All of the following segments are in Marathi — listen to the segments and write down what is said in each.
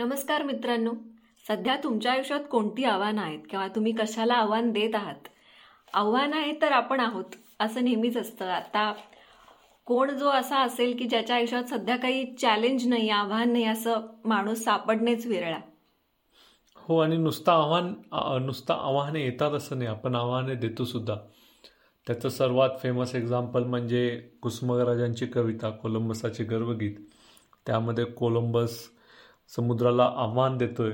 नमस्कार मित्रांनो. सध्या तुमच्या आयुष्यात कोणती आव्हानं आहेत किंवा तुम्ही कशाला आव्हान देत आहात? आव्हान आहे तर आपण आहोत असं नेहमीच असतं. आता कोण जो असा असेल की ज्याच्या आयुष्यात सध्या काही चॅलेंज नाही आव्हान नाही असं माणूस सापडणेच विरळा. हो आणि नुसतं आव्हान नुसतं आव्हाने येतात असं नाही. आपण आव्हाने देतो सुद्धा. त्याचं सर्वात फेमस एक्झाम्पल म्हणजे कुसुमगराजांची कविता कोलंबसाचे गर्वगीत. त्यामध्ये कोलंबस समुद्राला आव्हान देतोय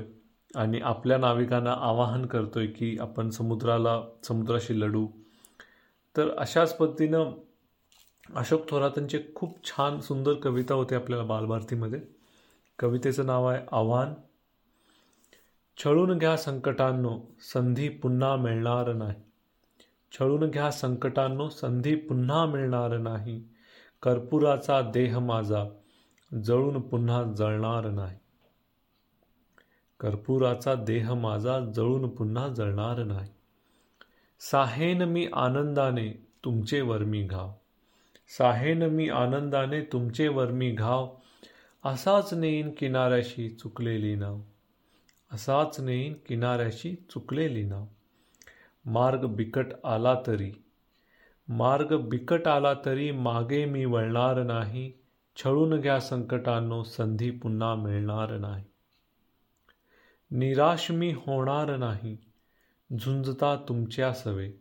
आणि आपल्या नाविकांना आवाहन करतोय की आपण समुद्राला समुद्राशी लढू. तर अशाच पद्धतीनं अशोक थोरातांचे खूप छान सुंदर कविता होते आपल्याला बालभारतीमध्ये. कवितेचं नाव आहे आव्हान. छळून घ्या संकटांनो संधी पुन्हा मिळणार नाही. छळून घ्या संकटांनो संधी पुन्हा मिळणार नाही. कर्पुराचा देह माझा जळून पुन्हा जळणार नाही. कर्पुराचा देह माझा जळून पुन्हा जळणार नाही. साहेन मी आनंदाने तुमचे वर्मी घाव. साहेन मी आनंदाने तुमचे वर्मी घाव. असाच नेईन किनाऱ्याशी चुकलेली नाव. असाच नेईन किनाऱ्याशी चुकलेली नाव. मार्ग बिकट आला तरी. मार्ग बिकट आला तरी मागे मी वळणार नाही. छळून घ्या संकटांनो संधी पुन्हा मिळणार नाही. निराश मी होणार नाही झुंजता तुमच्या सवे.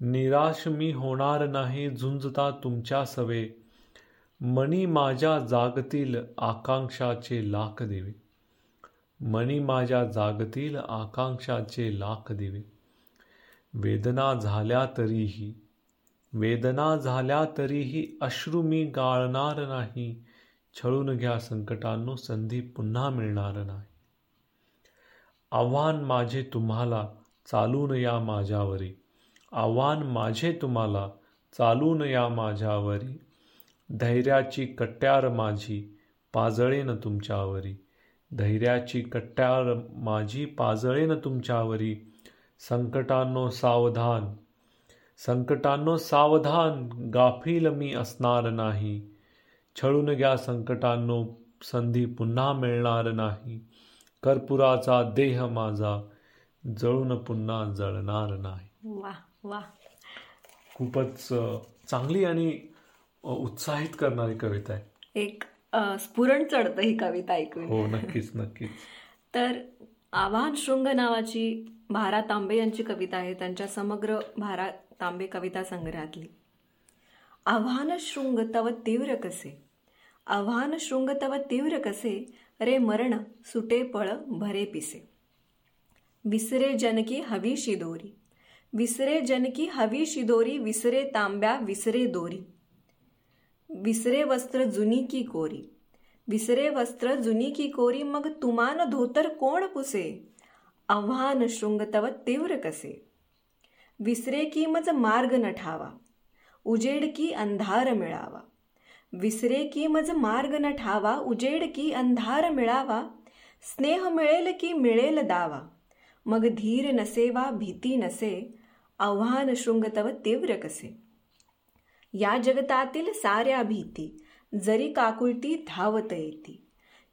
निराश मी होणार नाही झुंजता तुमच्या सवे. मणी माझ्या जागतील आकांक्षाचे लाख देवे. मणी माझ्या जागतील आकांक्षाचे लाख देवे. वेदना झाल्या तरीही वेदना झाल्या तरीही अश्रू मी गाळणार नाही. छळून घ्या संकटांनो संधी पुन्हा मिळणार नाही. आव्हान माझे तुम्हाला चालून या माझ्यावरी. आव्हान माझे तुम्हाला चालून या माझ्यावरी. धैर्याची कट्यार माझी पाजळेन तुमच्यावरी. धैर्याची कट्यार माझी पाजळेन तुमच्यावरी. संकटांनो सावधान. संकटांनो सावधान गाफील मी असणार नाही. छळून घ्या संकटांनो संधी पुन्हा मिळणार नाही. कर्पुराचा देह माझा जळून पुन्हा जळणार नाही. वा वा. खूपच चांगली आणि उत्साहित करणारी कविता आहे. एक स्फुरण चढतं ही कविता ऐकून. हो नक्कीच नक्कीच. तर आव्हान शृंग नावाची भारा तांबे यांची कविता आहे. त्यांच्या समग्र भारा तांबे कविता संग्रहातली. आव्हान शृंग तव तीव्र कसे? आव्हान शृंग तव तीव्र कसे? रे मरण सुटे पळ भरे पिसे. विसरे जनकी हवी शिदोरी. विसरे जनकी हवी शिदोरी विसरे तांब्या विसरे दोरी. विसरे वस्त्र जुनी की कोरी. विसरे वस्त्र जुनी की कोरी मग तुमान धोतर कोण पुसे? आव्हान शृंग तव तीव्र कसे? विसरे की मज मार्ग न ठावा. उजेड की अंधार मिळावा. विसरे की मज मार्ग न ठावा उजेड की अंधार मिळावा स्नेह मिळेल की मिळेल दावा. मग धीर नसे वा भीती नसे आव्हान शृंगतव तीव्र कसे. या जगतातील साऱ्या भीती जरी काकुळती धावत येती.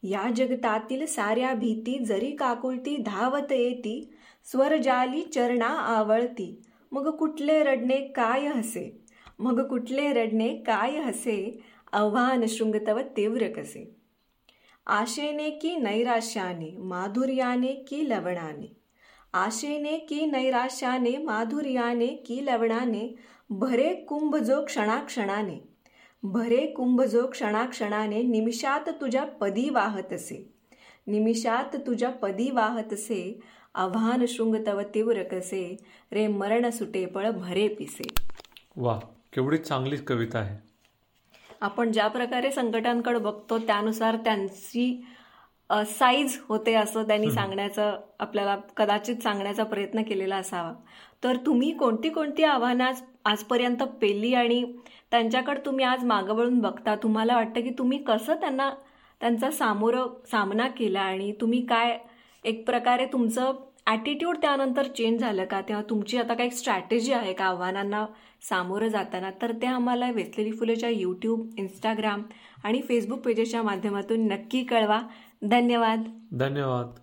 या जगतातील साऱ्या भीती जरी काकुळती धावत येती. स्वरजाली चरणा आवळती मग कुठले रडणे काय हसे. मग कुठले रडणे काय हसे. आव्हान शृंग तव तीव्र कसे? आशेने की नैराश्याने माधुर्याने की लवणाने. आशेने की नैराश्याने माधुर्याने की लवणाने भरे कुंभ जो क्षणाक्षणाने. भरे कुंभ जो क्षणाक्षणाने निमिषात तुझ्या पदी वाहत असे निमिषात तुझ्या पदी वाहत असे आव्हान शृंग तव तीव्र कसे रे मरण सुटे पळ भरे पिसे. वा केवढी चांगली कविता आहे. आपण ज्या प्रकारे संकटांकडे बघतो त्यानुसार त्यांची साईज होते असं त्यांनी सांगण्याचं आपल्याला कदाचित सांगण्याचा प्रयत्न केलेला असावा. तर तुम्ही कोणती कोणती आव्हानं आज आजपर्यंत पेलली आणि त्यांच्याकडे तुम्ही आज मागं वळून बघता? तुम्हाला वाटतं की तुम्ही कसं त्यांना त्यांचा सामोरं सामना केला आणि तुम्ही काय एक प्रकारे तुमचं ॲटिट्यूड त्यानंतर चेंज झालं का? तेव्हा तुमची आता काही स्ट्रॅटेजी आहे का आव्हानांना सामोरं जाताना? तर ते आम्हाला वेचलेली फुलेच्या यूट्यूब इंस्टाग्राम आणि फेसबुक पेजेसच्या माध्यमातून नक्की कळवा. धन्यवाद. धन्यवाद.